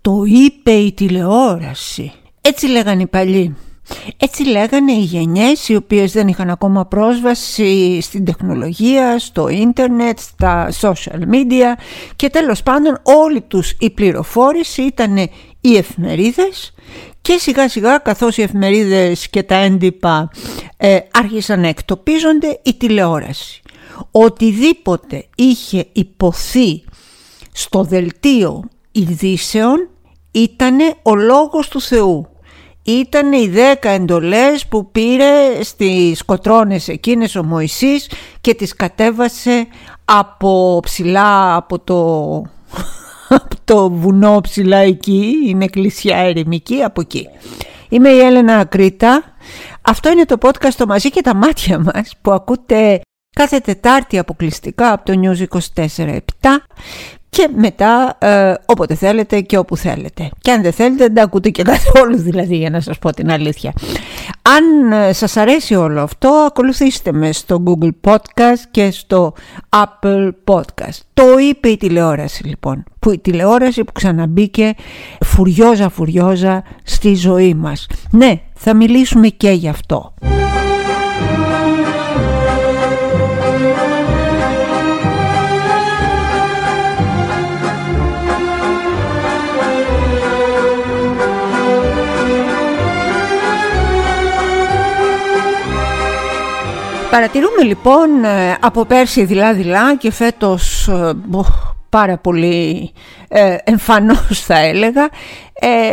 Το είπε η τηλεόραση. Έτσι λέγανε οι παλιοί. Έτσι λέγανε οι γενιές οι οποίες δεν είχαν ακόμα πρόσβαση στην τεχνολογία, στο ίντερνετ, στα social media και τέλος πάντων όλη τους η πληροφόρηση ήταν οι εφημερίδες και σιγά σιγά καθώς οι εφημερίδες και τα έντυπα ε, άρχισαν να εκτοπίζονται η τηλεόραση. Οτιδήποτε είχε υποθεί στο δελτίο ειδήσεων ήτανε ο λόγος του Θεού ήταν οι δέκα εντολές που πήρε στις κοτρώνες εκείνες ο Μωυσής και τις κατέβασε από ψηλά από το, από το βουνό ψηλά εκεί, είναι εκκλησιά ερημική από εκεί. Είμαι η Έλενα Ακρίτα. Αυτό είναι το podcast το μαζί και τα μάτια μας που ακούτε κάθε Τετάρτη αποκλειστικά από το News 24-7 και μετά ε, όποτε θέλετε και όπου θέλετε. Και αν δεν θέλετε δεν τα ακούτε και καθόλου δηλαδή για να σας πω την αλήθεια. Αν ε, σας αρέσει όλο αυτό ακολουθήστε με στο Google Podcast και στο Apple Podcast. Το είπε η τηλεόραση λοιπόν. Που η τηλεόραση που ξαναμπήκε φουριόζα φουριόζα στη ζωή μας. Ναι, θα μιλήσουμε και γι' αυτό. Παρατηρούμε λοιπόν ε, από πέρσι δειλά-δειλά και φέτος ε, πάρα πολύ ε, εμφανώς θα έλεγα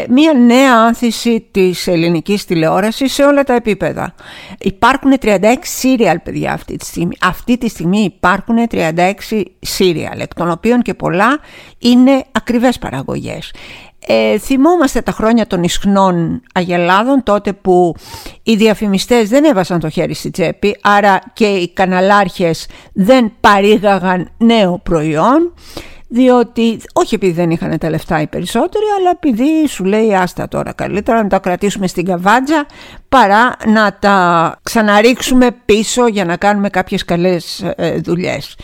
μία νέα άνθηση της ελληνικής τηλεόρασης σε όλα τα επίπεδα. Υπάρχουν 36 σύριαλ παιδιά αυτή τη στιγμή. Αυτή τη στιγμή υπάρχουν 36 σύριαλ εκ των οποίων και πολλά είναι ακριβές παραγωγές. Ε, θυμόμαστε τα χρόνια των ισχνών αγελάδων τότε που οι διαφημιστές δεν έβασαν το χέρι στη τσέπη άρα και οι καναλάρχες δεν παρήγαγαν νέο προϊόν διότι όχι επειδή δεν είχαν τα λεφτά οι περισσότεροι αλλά επειδή σου λέει άστα τώρα καλύτερα να τα κρατήσουμε στην καβάτζα παρά να τα ξαναρίξουμε πίσω για να κάνουμε κάποιες καλές ε, δουλειές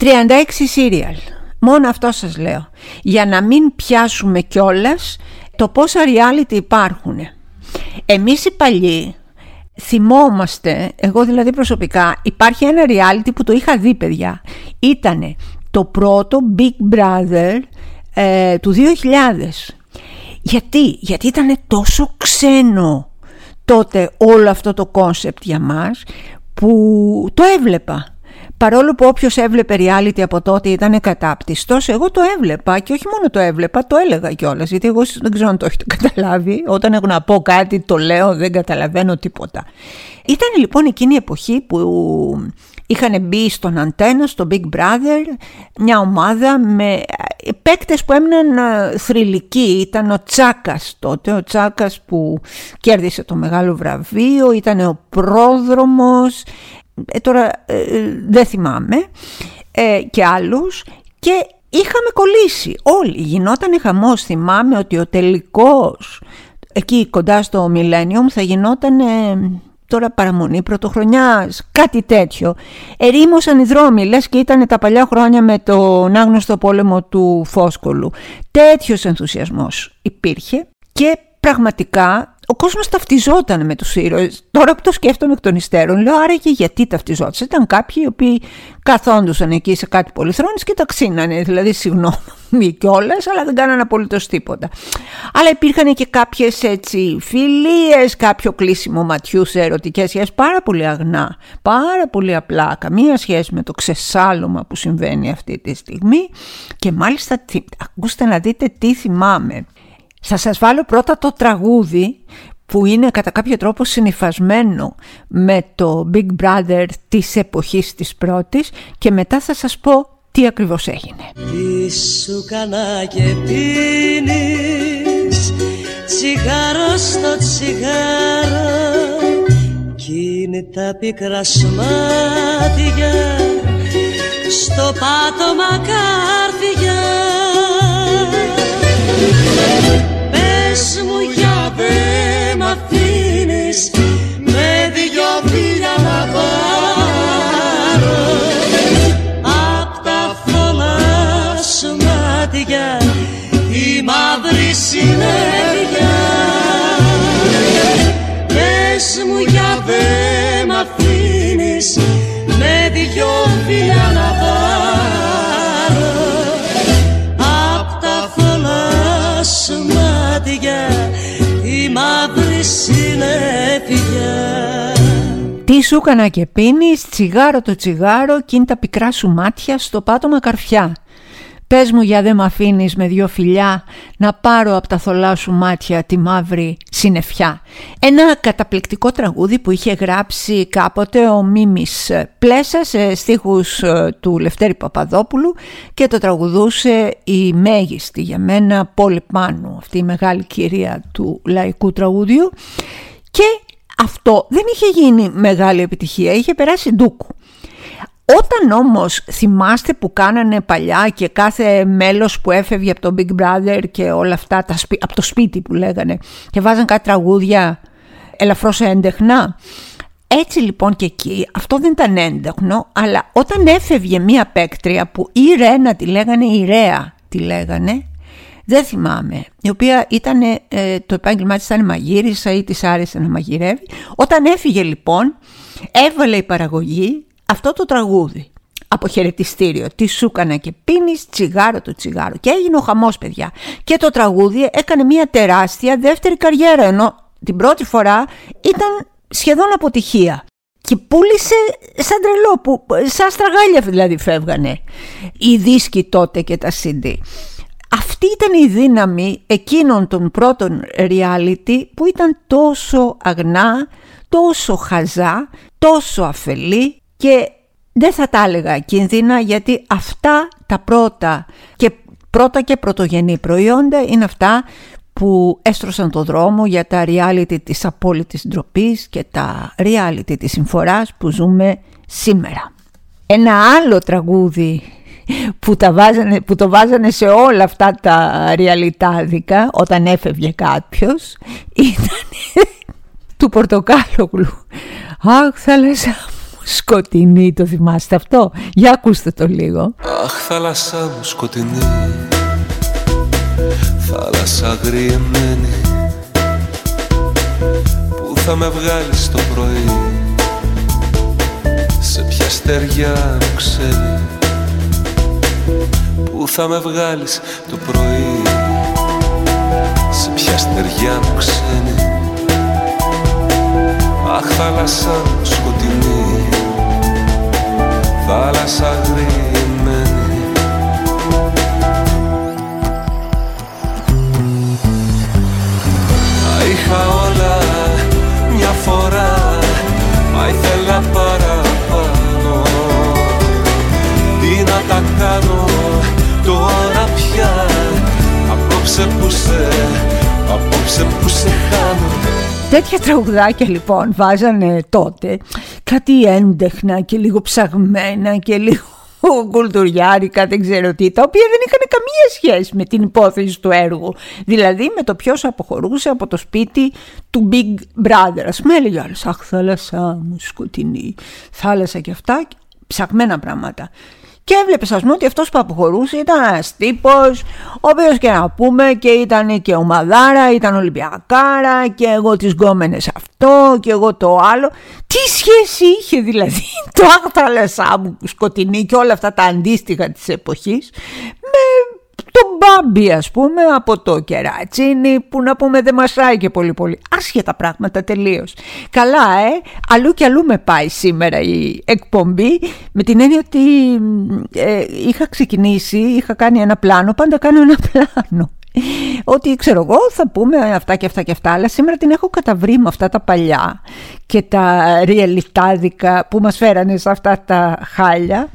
36 σύριαλ Μόνο αυτό σας λέω. Για να μην πιάσουμε κιόλας το πόσα reality υπάρχουν. Εμείς οι παλιοί θυμόμαστε, εγώ δηλαδή προσωπικά, υπάρχει ένα reality που το είχα δει παιδιά. Ήτανε το πρώτο Big Brother ε, του 2000. Γιατί, γιατί ήταν τόσο ξένο τότε όλο αυτό το κόνσεπτ για μας που το έβλεπα παρόλο που όποιος έβλεπε reality από τότε ήταν κατάπτυστος, εγώ το έβλεπα και όχι μόνο το έβλεπα, το έλεγα κιόλας. Γιατί εγώ δεν ξέρω αν το έχετε καταλάβει. Όταν έχω να πω κάτι, το λέω, δεν καταλαβαίνω τίποτα. Ήταν λοιπόν εκείνη η εποχή που είχαν μπει στον αντένα, στο Big Brother, μια ομάδα με παίκτες που έμειναν ε, θρηλυκοί. Ήταν ο Τσάκας τότε, ο Τσάκας που κέρδισε το μεγάλο βραβείο, ήταν ο πρόδρομος, ε, τώρα ε, δεν θυμάμαι ε, και άλλους και είχαμε κολλήσει όλοι, γινόταν χαμός, θυμάμαι ότι ο τελικός εκεί κοντά στο Millennium θα γινόταν τώρα παραμονή πρωτοχρονιάς, κάτι τέτοιο. Ερήμωσαν οι δρόμοι, λες και ήταν τα παλιά χρόνια με τον άγνωστο πόλεμο του Φόσκολου. Τέτοιος ενθουσιασμός υπήρχε και πραγματικά ο κόσμος ταυτιζόταν με τους ήρωες. Τώρα που το σκέφτομαι εκ των υστέρων, λέω άραγε γιατί ταυτιζόταν. Ήταν κάποιοι οι οποίοι καθόντουσαν εκεί σε κάτι πολυθρόνες και τα ξύνανε. Δηλαδή, συγγνώμη κιόλας, αλλά δεν κάνανε απολύτως τίποτα. Αλλά υπήρχαν και κάποιες έτσι φιλίες, κάποιο κλείσιμο ματιού σε ερωτικές σχέσεις, πάρα πολύ αγνά, πάρα πολύ απλά, καμία σχέση με το ξεσάλωμα που συμβαίνει αυτή τη στιγμή. Και μάλιστα, ακούστε να δείτε τι θυμάμαι. Θα σας βάλω πρώτα το τραγούδι που είναι κατά κάποιο τρόπο συνειφασμένο με το Big Brother της εποχής της πρώτης και μετά θα σας πω τι ακριβώς έγινε. Τι σου κανά και πίνεις τσιγάρο στο τσιγάρο κι είναι τα πικρά σμάτια στο πάτωμα κάρφια με δυο φίλια να πάρω. Απ' τα φωλά σου μάτια η μαύρη συνέργεια. Πες μου για δε μ' αφήνεις με δυο φίλια να πάρω τι σου έκανα και πίνεις, τσιγάρο το τσιγάρο κι είναι τα πικρά σου μάτια στο πάτωμα καρφιά. Πες μου για δε μ' αφήνεις με δυο φιλιά να πάρω από τα θολά σου μάτια τη μαύρη συνεφιά. Ένα καταπληκτικό τραγούδι που είχε γράψει κάποτε ο Μίμης Πλέσα σε στίχους ε, του Λευτέρη Παπαδόπουλου και το τραγουδούσε η μέγιστη για μένα Πόλη Πάνου, αυτή η μεγάλη κυρία του λαϊκού τραγούδιου και αυτό δεν είχε γίνει μεγάλη επιτυχία, είχε περάσει ντούκου. Όταν όμως θυμάστε που κάνανε παλιά και κάθε μέλος που έφευγε από το Big Brother και όλα αυτά τα από το σπίτι που λέγανε και βάζαν κάτι τραγούδια ελαφρώς έντεχνα. Έτσι λοιπόν και εκεί αυτό δεν ήταν έντεχνο αλλά όταν έφευγε μία παίκτρια που η Ρένα τη λέγανε η Ρέα τη λέγανε δεν θυμάμαι, η οποία ήταν, ε, το επάγγελμά της ήταν μαγείρισα ή της άρεσε να μαγειρεύει. Όταν έφυγε λοιπόν, έβαλε η παραγωγή αυτό το τραγούδι. Αποχαιρετιστήριο, τι σου έκανα και πίνεις τσιγάρο το τσιγάρο. Και έγινε ο χαμός παιδιά. Και το τραγούδι έκανε μια τεράστια δεύτερη καριέρα, ενώ την πρώτη φορά ήταν σχεδόν αποτυχία. Και πούλησε σαν τρελό, που, σαν στραγάλια δηλαδή φεύγανε οι δίσκοι τότε και τα CD. Αυτή ήταν η δύναμη εκείνων των πρώτων reality που ήταν τόσο αγνά, τόσο χαζά, τόσο αφελή και δεν θα τα έλεγα κίνδυνα γιατί αυτά τα πρώτα και πρώτα και πρωτογενή προϊόντα είναι αυτά που έστρωσαν το δρόμο για τα reality της απόλυτης ντροπής και τα reality της συμφοράς που ζούμε σήμερα. Ένα άλλο τραγούδι που, τα βάζανε, που το βάζανε σε όλα αυτά τα ριαλιτάδικα όταν έφευγε κάποιος ήταν του Πορτοκάλογλου. Αχ θάλασσα μου σκοτεινή το θυμάστε αυτό; Για ακούστε το λίγο. Αχ θάλασσα μου σκοτεινή Θάλασσα γριεμένη Πού θα με βγάλεις το πρωί Σε ποια στεριά μου ξέρει Πού θα με βγάλεις το πρωί. Σε ποια στεριά μου ξένη. Αχ θάλασσα σκοτεινή. Θάλασσα γρημένη Τα είχα όλα μια φορά Μα ήθελα παραπάνω. Τι να τα κάνω; Τώρα πια Απόψε που σε, απόψε που σε χάνω Τέτοια τραγουδάκια λοιπόν βάζανε τότε κάτι έντεχνα και λίγο ψαγμένα και λίγο κουλτουριάρικα, δεν ξέρω τι, τα οποία δεν είχαν καμία σχέση με την υπόθεση του έργου. Δηλαδή με το ποιος αποχωρούσε από το σπίτι του Big Brother. Ας πούμε έλεγε άλλος, αχ θάλασσα μου σκοτεινή, θάλασσα και αυτά, ψαγμένα πράγματα. Και έβλεπες, ας πούμε, ότι αυτός που αποχωρούσε ήταν ένας τύπος, ο οποίος και να πούμε και ήταν και ομαδάρα, ήταν Ολυμπιακάρα, και εγώ τις γκόμενες αυτό, και εγώ το άλλο. Τι σχέση είχε δηλαδή το άχθαλασά μου σκοτεινή και όλα αυτά τα αντίστοιχα της εποχής με το μπάμπι ας πούμε από το κερατσίνι που να πούμε δεν μασάει και πολύ πολύ. Άσχετα πράγματα τελείως. Καλά ε, αλλού και αλλού με πάει σήμερα η εκπομπή με την έννοια ότι ε, είχα ξεκινήσει, είχα κάνει ένα πλάνο, πάντα κάνω ένα πλάνο. Ότι ξέρω εγώ θα πούμε αυτά και αυτά και αυτά Αλλά σήμερα την έχω καταβρει με αυτά τα παλιά Και τα ριελιτάδικα που μας φέρανε σε αυτά τα χάλια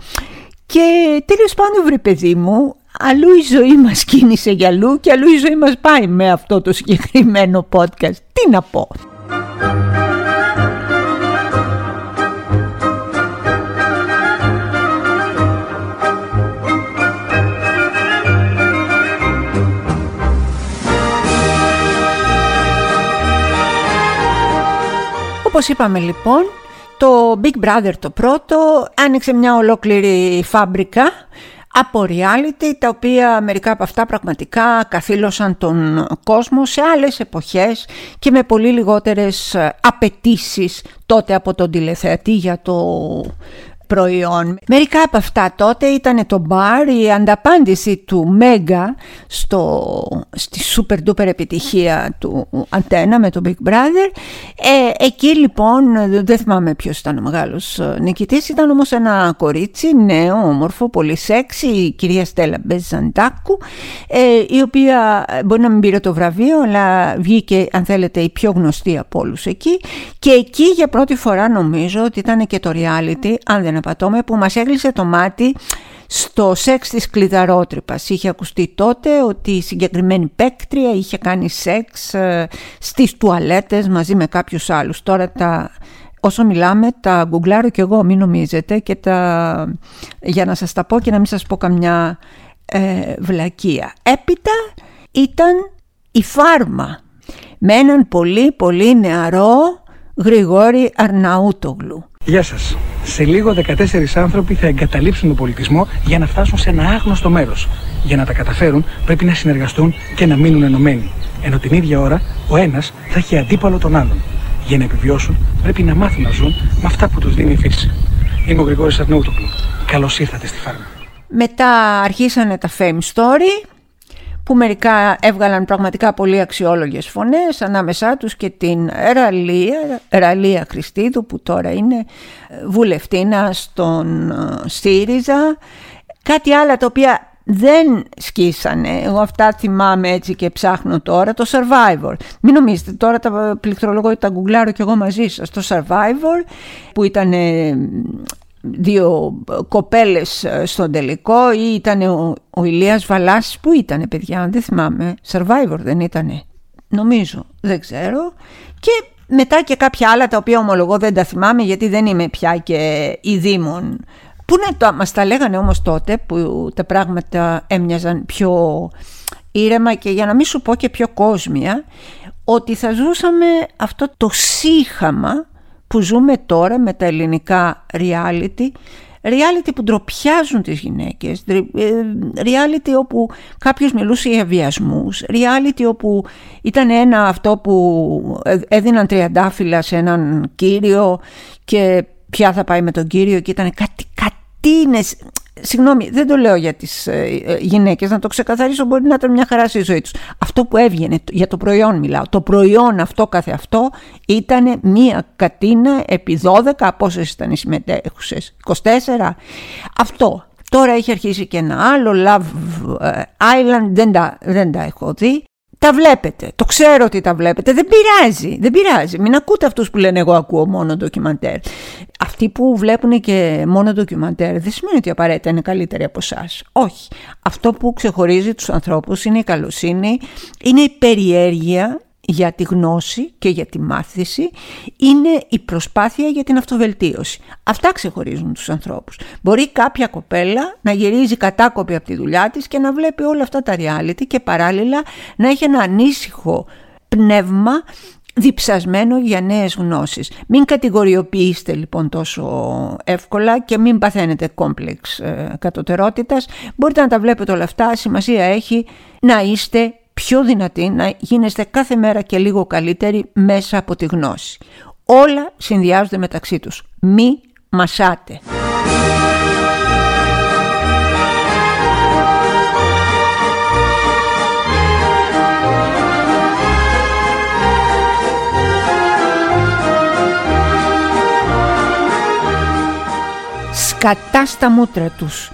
Και τέλος πάντων βρε παιδί μου αλλού η ζωή μας κίνησε για αλλού και αλλού η ζωή μας πάει με αυτό το συγκεκριμένο podcast. Τι να πω. Όπως είπαμε λοιπόν, το Big Brother το πρώτο άνοιξε μια ολόκληρη φάμπρικα από reality τα οποία μερικά από αυτά πραγματικά καθήλωσαν τον κόσμο σε άλλες εποχές και με πολύ λιγότερες απαιτήσεις τότε από τον τηλεθεατή για το προϊόν. Μερικά από αυτά τότε ήταν το μπαρ, η ανταπάντηση του Μέγκα στο, στη super duper επιτυχία του Αντένα με το Big Brother. Ε, εκεί λοιπόν, δεν θυμάμαι ποιος ήταν ο μεγάλος ε, νικητής, ήταν όμως ένα κορίτσι νέο, όμορφο, πολύ σεξι, η κυρία Στέλλα Μπεζαντάκου, ε, η οποία ε, μπορεί να μην πήρε το βραβείο, αλλά βγήκε αν θέλετε η πιο γνωστή από όλους εκεί και εκεί για πρώτη φορά νομίζω ότι ήταν και το reality, αν δεν απατώμε, που μας έγλεισε το μάτι στο σεξ της κλειδαρότρυπας. Είχε ακουστεί τότε ότι η συγκεκριμένη παίκτρια είχε κάνει σεξ ε, στις τουαλέτες μαζί με κάποιους άλλους. Τώρα τα, όσο μιλάμε τα γκουγκλάρω κι εγώ, μην νομίζετε, και τα, για να σας τα πω και να μην σας πω καμιά ε, βλακεία. Έπειτα ήταν η φάρμα με έναν πολύ πολύ νεαρό Γρηγόρη Αρναούτογλου. Γεια σας. Σε λίγο 14 άνθρωποι θα εγκαταλείψουν τον πολιτισμό για να φτάσουν σε ένα άγνωστο μέρος. Για να τα καταφέρουν πρέπει να συνεργαστούν και να μείνουν ενωμένοι. Ενώ την ίδια ώρα ο ένας θα έχει αντίπαλο τον άλλον. Για να επιβιώσουν πρέπει να μάθουν να ζουν με αυτά που τους δίνει η φύση. Είμαι ο Γρηγόρης Αρναούτογλου. Καλώς ήρθατε στη φάρμα. Μετά αρχίσανε τα Fame Story που μερικά έβγαλαν πραγματικά πολύ αξιόλογες φωνές ανάμεσά τους και την Ραλία, Ραλία Χριστίδου που τώρα είναι ε, βουλευτήνα στον ε, ΣΥΡΙΖΑ κάτι άλλα τα οποία δεν σκίσανε, εγώ αυτά θυμάμαι έτσι και ψάχνω τώρα, το Survivor. Μην νομίζετε, τώρα τα πληκτρολογώ τα γκουγκλάρω και εγώ μαζί σας. Το Survivor που ήταν δύο κοπέλες ε, στον τελικό ή ήταν ο, ο Ηλίας Βαλάς που ήταν παιδιά δεν θυμάμαι Survivor δεν ήτανε νομίζω δεν ξέρω. Και μετά και κάποια άλλα τα οποία ομολογώ δεν τα θυμάμαι γιατί δεν είμαι πια και η Δήμον. Που να το, μας τα λέγανε όμως τότε που τα πράγματα έμοιαζαν πιο ήρεμα και για να μην σου πω και πιο κόσμια ότι θα ζούσαμε αυτό το σύχαμα που ζούμε τώρα με τα ελληνικά reality reality που ντροπιάζουν τις γυναίκες ε, reality όπου κάποιος μιλούσε για βιασμούς reality όπου ήταν ένα αυτό που έδιναν τριαντάφυλλα σε έναν κύριο και πια θα πάει με τον κύριο και ήταν κάτι κατίνες Συγγνώμη, δεν το λέω για τις ε, ε, γυναίκες, να το ξεκαθαρίσω μπορεί να ήταν μια χαρά στη ζωή τους. Αυτό που έβγαινε, για το προϊόν μιλάω, το προϊόν αυτό καθε αυτό ήταν μια κατίνα επί 12, από όσες ήταν οι συμμετέχουσες, 24. Αυτό. Τώρα έχει αρχίσει και ένα άλλο, Love ε, Island, δεν τα, δεν τα έχω δει. Τα βλέπετε, το ξέρω ότι τα βλέπετε, δεν πειράζει, δεν πειράζει. Μην ακούτε αυτούς που λένε εγώ ακούω μόνο ντοκιμαντέρ. Αυτοί που βλέπουν και μόνο ντοκιμαντέρ δεν σημαίνει ότι απαραίτητα είναι καλύτεροι από εσάς. Όχι. Αυτό που ξεχωρίζει τους ανθρώπους είναι η καλοσύνη, είναι η περιέργεια για τη γνώση και για τη μάθηση είναι η προσπάθεια για την αυτοβελτίωση. Αυτά ξεχωρίζουν τους ανθρώπους. Μπορεί κάποια κοπέλα να γυρίζει κατάκοπη από τη δουλειά της και να βλέπει όλα αυτά τα reality και παράλληλα να έχει ένα ανήσυχο πνεύμα διψασμένο για νέες γνώσεις. Μην κατηγοριοποιήσετε λοιπόν τόσο εύκολα και μην παθαίνετε κόμπλεξ ε, κατωτερότητας. Μπορείτε να τα βλέπετε όλα αυτά, σημασία έχει να είστε πιο δυνατοί, να γίνεστε κάθε μέρα και λίγο καλύτεροι μέσα από τη γνώση. Όλα συνδυάζονται μεταξύ τους. Μη μασάτε. Σκατά στα μούτρα τους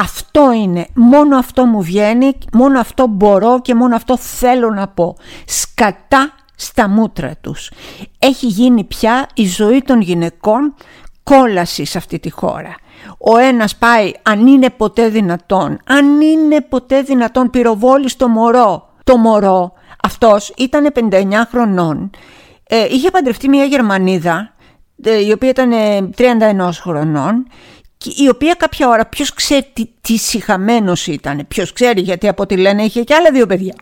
αυτό είναι, μόνο αυτό μου βγαίνει, μόνο αυτό μπορώ και μόνο αυτό θέλω να πω. Σκατά στα μούτρα τους. Έχει γίνει πια η ζωή των γυναικών κόλαση σε αυτή τη χώρα. Ο ένας πάει αν είναι ποτέ δυνατόν, αν είναι ποτέ δυνατόν πυροβόλει στο μωρό. Το μωρό αυτός ήταν 59 χρονών, ε, είχε παντρευτεί μια Γερμανίδα ε, η οποία ήταν 31 χρονών η οποία κάποια ώρα ποιος ξέρει τι, τι συχαμένος ήταν, ποιος ξέρει γιατί από ό,τι λένε είχε και άλλα δύο παιδιά.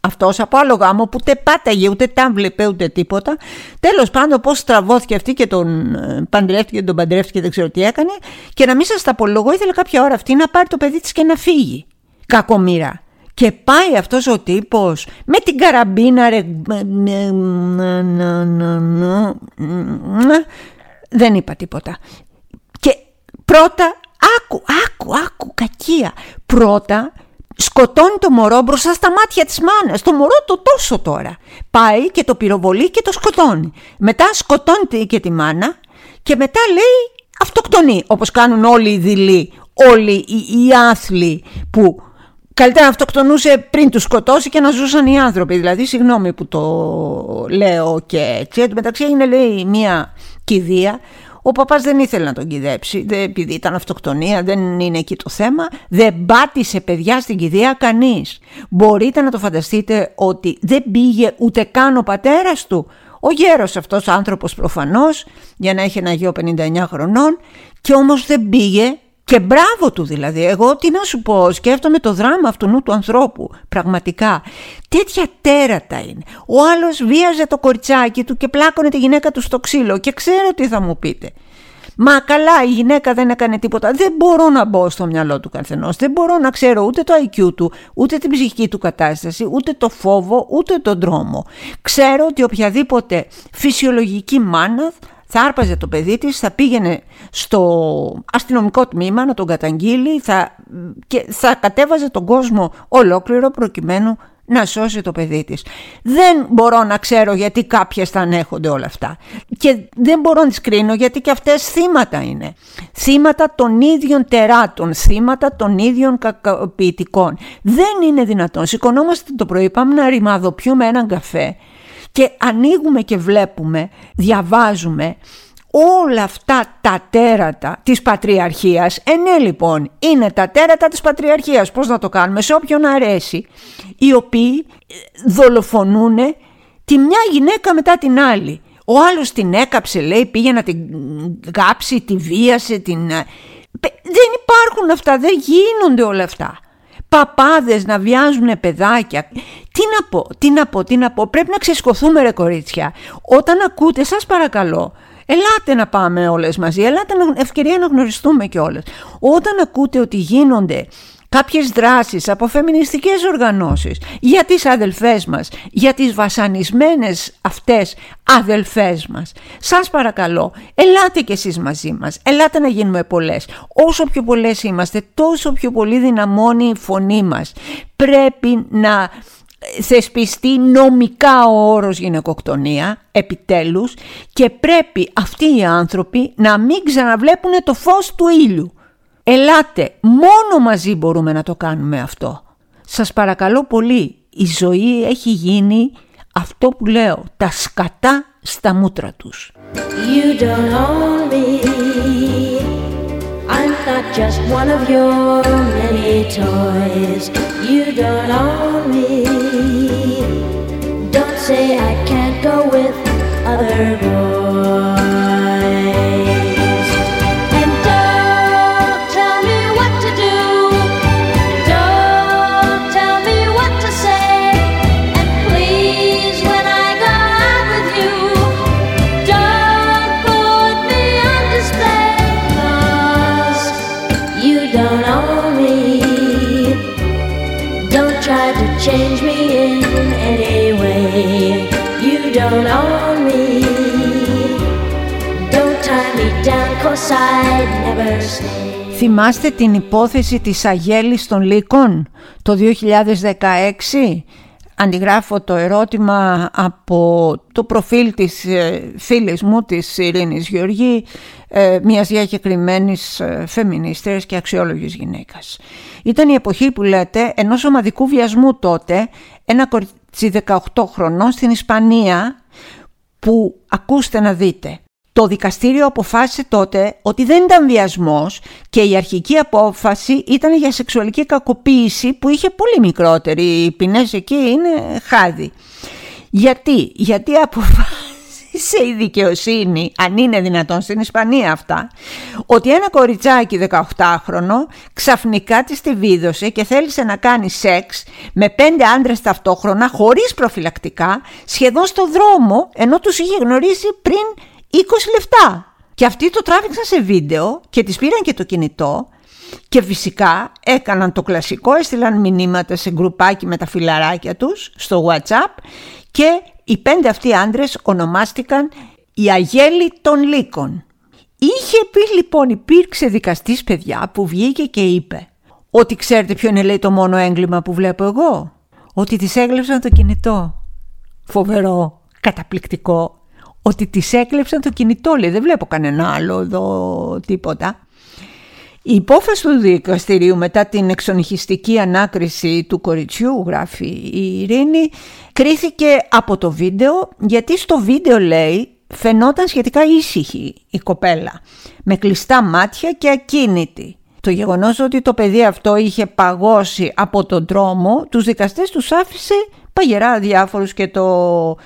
αυτός από άλλο γάμο που ούτε πάταγε ούτε τα βλέπε ούτε τίποτα. Τέλος πάντων πως στραβώθηκε αυτή και τον ε, παντρεύτηκε και τον παντρεύτηκε δεν ξέρω τι έκανε. Και να μην σας τα απολογώ ήθελε κάποια ώρα αυτή να πάρει το παιδί της και να φύγει. Κακομήρα και πάει αυτός ο τύπος με την καραμπίνα ρε δεν είπα τίποτα. και πρώτα άκου άκου άκου κακία πρώτα σκοτώνει το μωρό μπροστά στα μάτια της μάνας. Το μωρό το τόσο τώρα. Πάει και το πυροβολεί και το σκοτώνει. Μετά σκοτώνει και τη μάνα και μετά λέει αυτοκτονεί. Όπως κάνουν όλοι οι δειλοί, όλοι οι, οι άθλοι που καλύτερα να αυτοκτονούσε πριν τους σκοτώσει και να ζούσαν οι άνθρωποι. Δηλαδή, συγγνώμη που το λέω και έτσι. Εν μεταξύ έγινε λέει μία κηδεία ο παπάς δεν ήθελε να τον κυδέψει, επειδή ήταν αυτοκτονία, δεν είναι εκεί το θέμα. Δεν πάτησε παιδιά στην κηδεία κανείς. Μπορείτε να το φανταστείτε ότι δεν πήγε ούτε καν ο πατέρας του. Ο γέρος αυτός άνθρωπος προφανώς, για να έχει ένα γιο 59 χρονών, και όμως δεν πήγε και μπράβο του δηλαδή. Εγώ τι να σου πω, σκέφτομαι το δράμα αυτού του ανθρώπου. Πραγματικά. Τέτοια τέρατα είναι. Ο άλλος βίαζε το κοριτσάκι του και πλάκωνε τη γυναίκα του στο ξύλο. Και ξέρω τι θα μου πείτε. Μα καλά, η γυναίκα δεν έκανε τίποτα. Δεν μπορώ να μπω στο μυαλό του καθενός. Δεν μπορώ να ξέρω ούτε το IQ του, ούτε την ψυχική του κατάσταση, ούτε το φόβο, ούτε τον τρόμο. Ξέρω ότι οποιαδήποτε φυσιολογική μάνα θα άρπαζε το παιδί της, θα πήγαινε στο αστυνομικό τμήμα να τον καταγγείλει θα, και θα κατέβαζε τον κόσμο ολόκληρο προκειμένου να σώσει το παιδί της. Δεν μπορώ να ξέρω γιατί κάποιες θα ανέχονται όλα αυτά. Και δεν μπορώ να τις κρίνω γιατί και αυτές θύματα είναι. Θύματα των ίδιων τεράτων, θύματα των ίδιων κακοποιητικών. Δεν είναι δυνατόν. Σηκωνόμαστε το πρωί, πάμε να ρημαδοποιούμε έναν καφέ και ανοίγουμε και βλέπουμε, διαβάζουμε όλα αυτά τα τέρατα της πατριαρχίας. Ε ναι λοιπόν, είναι τα τέρατα της πατριαρχίας, πώς να το κάνουμε, σε όποιον αρέσει, οι οποίοι ε, δολοφονούν τη μια γυναίκα μετά την άλλη. Ο άλλος την έκαψε, λέει, πήγε να την κάψει, τη βίασε, την... Ε, δεν υπάρχουν αυτά, δεν γίνονται όλα αυτά παπάδες να βιάζουν παιδάκια. Τι να πω, τι να πω, τι να πω. Πρέπει να ξεσκοθούμε ρε κορίτσια. Όταν ακούτε, σας παρακαλώ, Ελάτε να πάμε όλες μαζί, ελάτε να, ευκαιρία να γνωριστούμε κιόλας. Όταν ακούτε ότι γίνονται κάποιες δράσεις από φεμινιστικές οργανώσεις για τις αδελφές μας, για τις βασανισμένες αυτές αδελφές μας. Σας παρακαλώ, ελάτε κι εσείς μαζί μας, ελάτε να γίνουμε πολλές. Όσο πιο πολλές είμαστε, τόσο πιο πολύ δυναμώνει η φωνή μας. Πρέπει να θεσπιστεί νομικά ο όρος γυναικοκτονία, επιτέλους, και πρέπει αυτοί οι άνθρωποι να μην ξαναβλέπουν το φως του ήλιου. Ελάτε, μόνο μαζί μπορούμε να το κάνουμε αυτό. Σας παρακαλώ πολύ, η ζωή έχει γίνει αυτό που λέω, τα σκατά στα μούτρα τους. You don't own me. I'm not just one of your many toys. You don't own me. Don't say I can't go with other boys. Θυμάστε την υπόθεση της Αγέλης των Λύκων το 2016 Αντιγράφω το ερώτημα από το προφίλ της ε, φίλης μου, της Ειρήνης Γεωργή, ε, μιας διακεκριμένης ε, φεμινίστερης και αξιόλογης γυναίκας. Ήταν η εποχή που λέτε ενός ομαδικού βιασμού τότε, ένα κορίτσι 18 χρονών στην Ισπανία, που ακούστε να δείτε. Το δικαστήριο αποφάσισε τότε ότι δεν ήταν βιασμός και η αρχική απόφαση ήταν για σεξουαλική κακοποίηση που είχε πολύ μικρότερη. Οι ποινές εκεί είναι χάδι. Γιατί, γιατί αποφάσισε σε η δικαιοσύνη, αν είναι δυνατόν στην Ισπανία αυτά, ότι ένα κοριτσάκι 18χρονο ξαφνικά της τη βίδωσε και θέλησε να κάνει σεξ με πέντε άντρες ταυτόχρονα χωρίς προφυλακτικά σχεδόν στο δρόμο ενώ τους είχε γνωρίσει πριν 20 λεπτά. Και αυτοί το τράβηξαν σε βίντεο και τις πήραν και το κινητό και φυσικά έκαναν το κλασικό, έστειλαν μηνύματα σε γκρουπάκι με τα φιλαράκια τους στο WhatsApp και οι πέντε αυτοί άντρες ονομάστηκαν οι Αγέλοι των Λύκων. Είχε πει λοιπόν υπήρξε δικαστής παιδιά που βγήκε και είπε ότι ξέρετε ποιο είναι λέει το μόνο έγκλημα που βλέπω εγώ; Ότι τις έκλεψαν το κινητό. Φοβερό, καταπληκτικό. Ότι τις έκλεψαν το κινητό λέει δεν βλέπω κανένα άλλο εδώ τίποτα. Η υπόφαση του δικαστηρίου μετά την εξονυχιστική ανάκριση του κοριτσιού, γράφει η Ειρήνη, κρίθηκε από το βίντεο γιατί στο βίντεο λέει φαινόταν σχετικά ήσυχη η κοπέλα, με κλειστά μάτια και ακίνητη. Το γεγονός ότι το παιδί αυτό είχε παγώσει από τον δρόμο, τους δικαστές τους άφησε παγερά διάφορους και το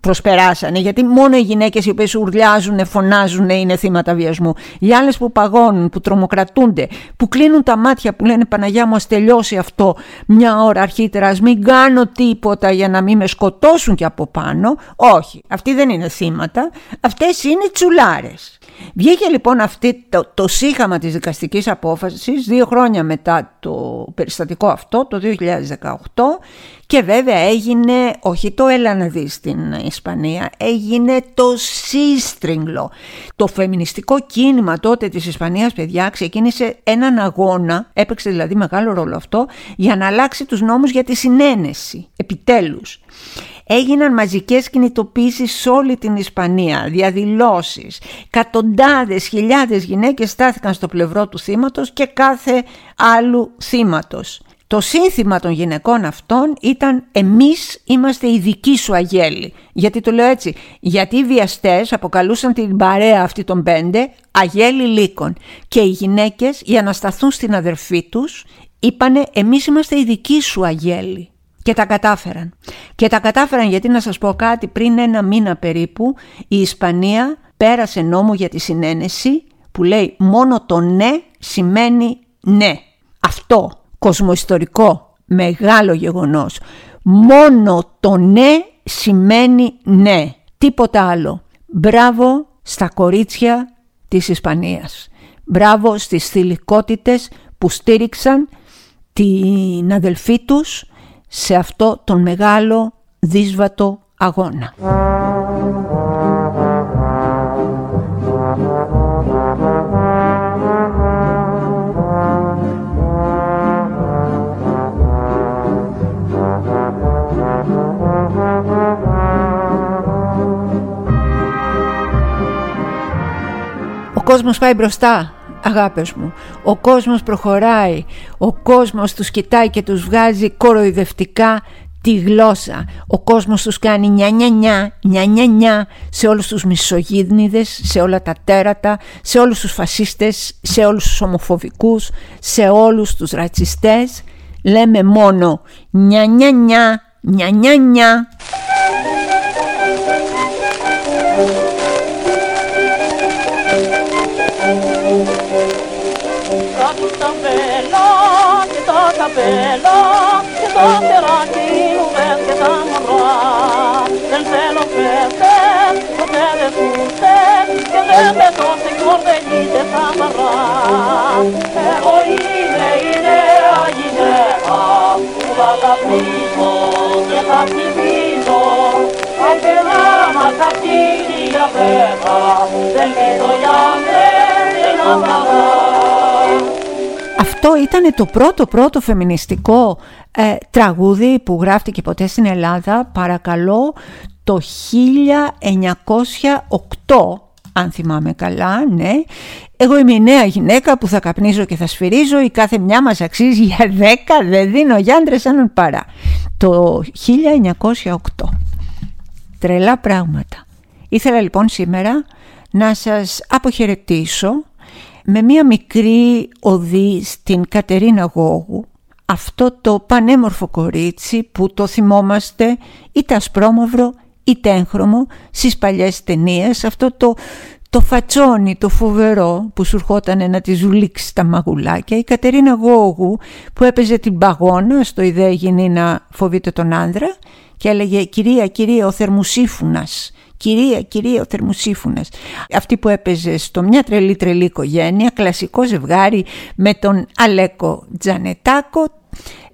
προσπεράσανε γιατί μόνο οι γυναίκες οι οποίες ουρλιάζουν, φωνάζουν είναι θύματα βιασμού. Οι άλλες που παγώνουν, που τρομοκρατούνται, που κλείνουν τα μάτια που λένε Παναγιά μου ας τελειώσει αυτό μια ώρα αρχίτερα, ας μην κάνω τίποτα για να μην με σκοτώσουν και από πάνω. Όχι, αυτοί δεν είναι θύματα, αυτές είναι τσουλάρες. Βγήκε λοιπόν αυτή το, το σύγχαμα της δικαστικής απόφασης δύο χρόνια μετά το περιστατικό αυτό, το 2018 και βέβαια έγινε, όχι το έλα να δεις στην Ισπανία, έγινε το σύστριγγλο. Το φεμινιστικό κίνημα τότε της Ισπανίας, παιδιά, ξεκίνησε έναν αγώνα, έπαιξε δηλαδή μεγάλο ρόλο αυτό, για να αλλάξει τους νόμους για τη συνένεση, επιτέλους. Έγιναν μαζικές κινητοποίησεις σε όλη την Ισπανία, διαδηλώσεις. Κατοντάδες χιλιάδες γυναίκες στάθηκαν στο πλευρό του θύματος και κάθε άλλου θύματος. Το σύνθημα των γυναικών αυτών ήταν «Εμείς είμαστε οι δικοί σου αγέλη». Γιατί το λέω έτσι, γιατί οι βιαστές αποκαλούσαν την παρέα αυτή των πέντε αγέλη λύκων και οι γυναίκες για να σταθούν στην αδερφή τους είπανε «Εμείς είμαστε οι δικοί σου αγέλη». Και τα κατάφεραν. Και τα κατάφεραν γιατί να σας πω κάτι, πριν ένα μήνα περίπου η Ισπανία πέρασε νόμο για τη συνένεση που λέει μόνο το ναι σημαίνει ναι. Αυτό κοσμοϊστορικό μεγάλο γεγονός. Μόνο το ναι σημαίνει ναι. Τίποτα άλλο. Μπράβο στα κορίτσια της Ισπανίας. Μπράβο στις θηλυκότητες που στήριξαν την αδελφή τους σε αυτό τον μεγάλο δύσβατο αγώνα. Ο κόσμος πάει μπροστά αγάπες μου. Ο κόσμος προχωράει, ο κόσμος τους κοιτάει και τους βγάζει κοροϊδευτικά τη γλώσσα. Ο κόσμος τους κάνει νιά νιά νιά, νιά νιά νιά σε όλους τους μισογύδνιδες, σε όλα τα τέρατα, σε όλους τους φασίστες, σε όλους τους ομοφοβικούς, σε όλους τους ρατσιστές. Λέμε μόνο νιά νιά νιά, νιά καπέλο και το περάκι μου και τα μωρά. Δεν θέλω φέτε, ποτέ δεν και δεν πετώ στην κορδελή και τα μωρά. Εγώ είναι η νέα γυναίκα που θα τα πνίσω και θα ψηφίσω αν και να η διαφέτα δεν πείτε για μένα να παράσω αυτό ήταν το πρώτο πρώτο φεμινιστικό ε, τραγούδι που γράφτηκε ποτέ στην Ελλάδα, παρακαλώ, το 1908 αν θυμάμαι καλά, ναι. Εγώ είμαι η νέα γυναίκα που θα καπνίζω και θα σφυρίζω, η κάθε μια μας αξίζει για 10, δεν δίνω για άντρες έναν παρά. Το 1908. Τρελά πράγματα. Ήθελα λοιπόν σήμερα να σας αποχαιρετήσω με μία μικρή οδή στην Κατερίνα Γόγου αυτό το πανέμορφο κορίτσι που το θυμόμαστε είτε ασπρόμαυρο ή τένχρωμο στις παλιές ταινίες αυτό το, το φατσόνι, το φοβερό που σου ερχόταν να τη ζουλήξει τα μαγουλάκια η Κατερίνα Γόγου που έπαιζε την παγώνα στο ιδέα γίνει να φοβείται τον άνδρα και έλεγε «Κυρία, κυρία, ο θερμοσύφουνας». Κυρία, κυρία, ο θερμοσύφουνας. Αυτή που έπαιζε στο μια τρελή τρελή οικογένεια, κλασικό ζευγάρι με τον Αλέκο Τζανετάκο,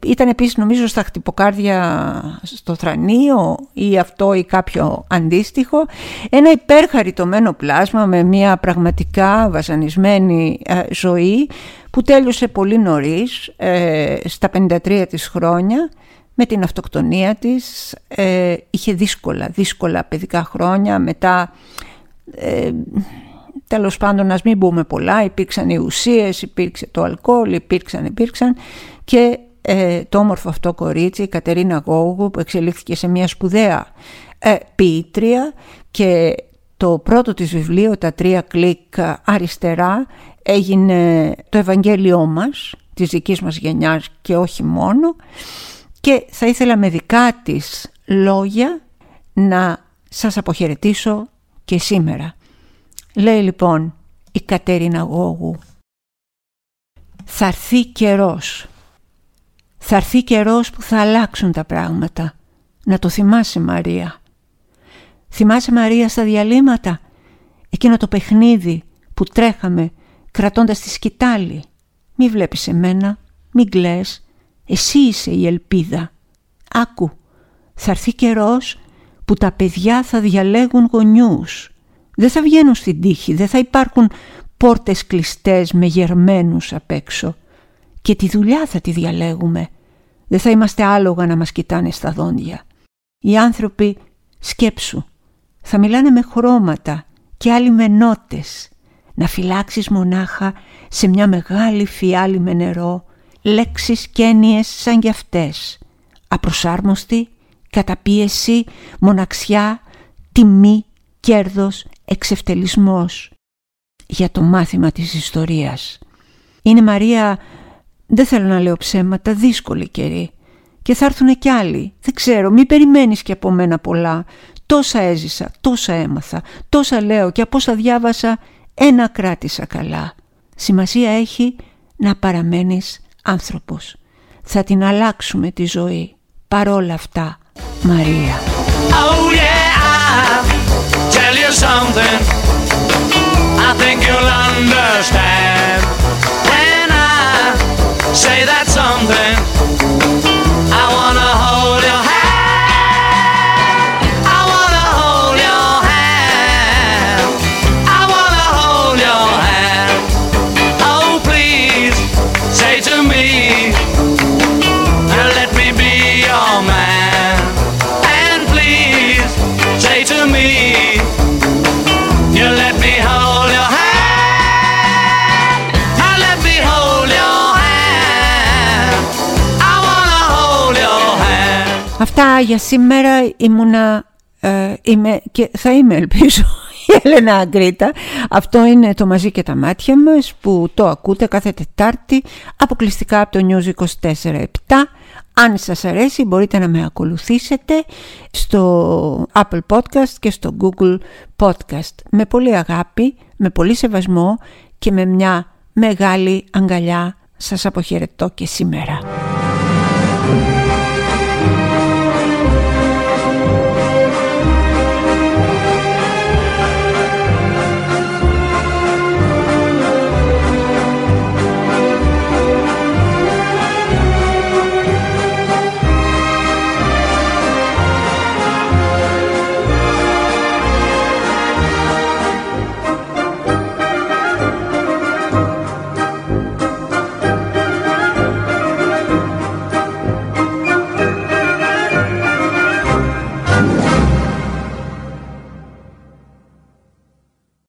ήταν επίσης νομίζω στα χτυποκάρδια στο θρανείο ή αυτό ή κάποιο αντίστοιχο. Ένα υπερχαριτωμένο πλάσμα με μια πραγματικά βασανισμένη ε, ζωή που τέλειωσε πολύ νωρίς, ε, στα 53 της χρόνια με την αυτοκτονία της. Ε, είχε δύσκολα, δύσκολα παιδικά χρόνια. Μετά, ε, τέλος πάντων, ας μην πούμε πολλά, υπήρξαν οι ουσίες, υπήρξε το αλκοόλ, υπήρξαν, υπήρξαν και ε, το όμορφο αυτό κορίτσι, η Κατερίνα Γόγου, που εξελίχθηκε σε μια σπουδαία ε, ποιήτρια και το πρώτο της βιβλίο, τα τρία κλικ αριστερά, έγινε το Ευαγγέλιό μας, της δικής μας γενιάς και όχι μόνο και θα ήθελα με δικά της λόγια να σας αποχαιρετήσω και σήμερα. Λέει λοιπόν η Κατερίνα Γόγου «Θα έρθει καιρός, θα έρθει καιρός που θα αλλάξουν τα πράγματα. Να το θυμάσαι Μαρία. Θυμάσαι Μαρία στα διαλύματα, εκείνο το παιχνίδι που τρέχαμε κρατώντας τη σκητάλη. Μη βλέπεις εμένα, μη κλαις, εσύ είσαι η ελπίδα. Άκου, θα έρθει καιρός που τα παιδιά θα διαλέγουν γονιούς. Δεν θα βγαίνουν στην τύχη, δεν θα υπάρχουν πόρτες κλειστές με γερμένους απ' έξω. Και τη δουλειά θα τη διαλέγουμε. Δεν θα είμαστε άλογα να μας κοιτάνε στα δόντια. Οι άνθρωποι σκέψου. Θα μιλάνε με χρώματα και άλλοι με νότες. Να φυλάξεις μονάχα σε μια μεγάλη φιάλη με νερό λέξεις και έννοιες σαν κι αυτές. Απροσάρμοστη, καταπίεση, μοναξιά, τιμή, κέρδος, εξευτελισμός. Για το μάθημα της ιστορίας. Είναι Μαρία, δεν θέλω να λέω ψέματα, δύσκολη καιρή. Και θα έρθουν κι άλλοι. Δεν ξέρω, μη περιμένεις και από μένα πολλά. Τόσα έζησα, τόσα έμαθα, τόσα λέω και από όσα διάβασα, ένα κράτησα καλά. Σημασία έχει να παραμένεις άνθρωπος. Θα την αλλάξουμε τη ζωή. Παρόλα αυτά, Μαρία. Oh yeah, I'll tell you something I think you'll understand When I say that Αυτά για σήμερα ήμουνα, ε, είμαι, και θα είμαι ελπίζω η Έλενα Αγκρίτα. Αυτό είναι το μαζί και τα μάτια μας που το ακούτε κάθε Τετάρτη αποκλειστικά από το News 24-7. Αν σας αρέσει μπορείτε να με ακολουθήσετε στο Apple Podcast και στο Google Podcast. Με πολύ αγάπη, με πολύ σεβασμό και με μια μεγάλη αγκαλιά σας αποχαιρετώ και σήμερα.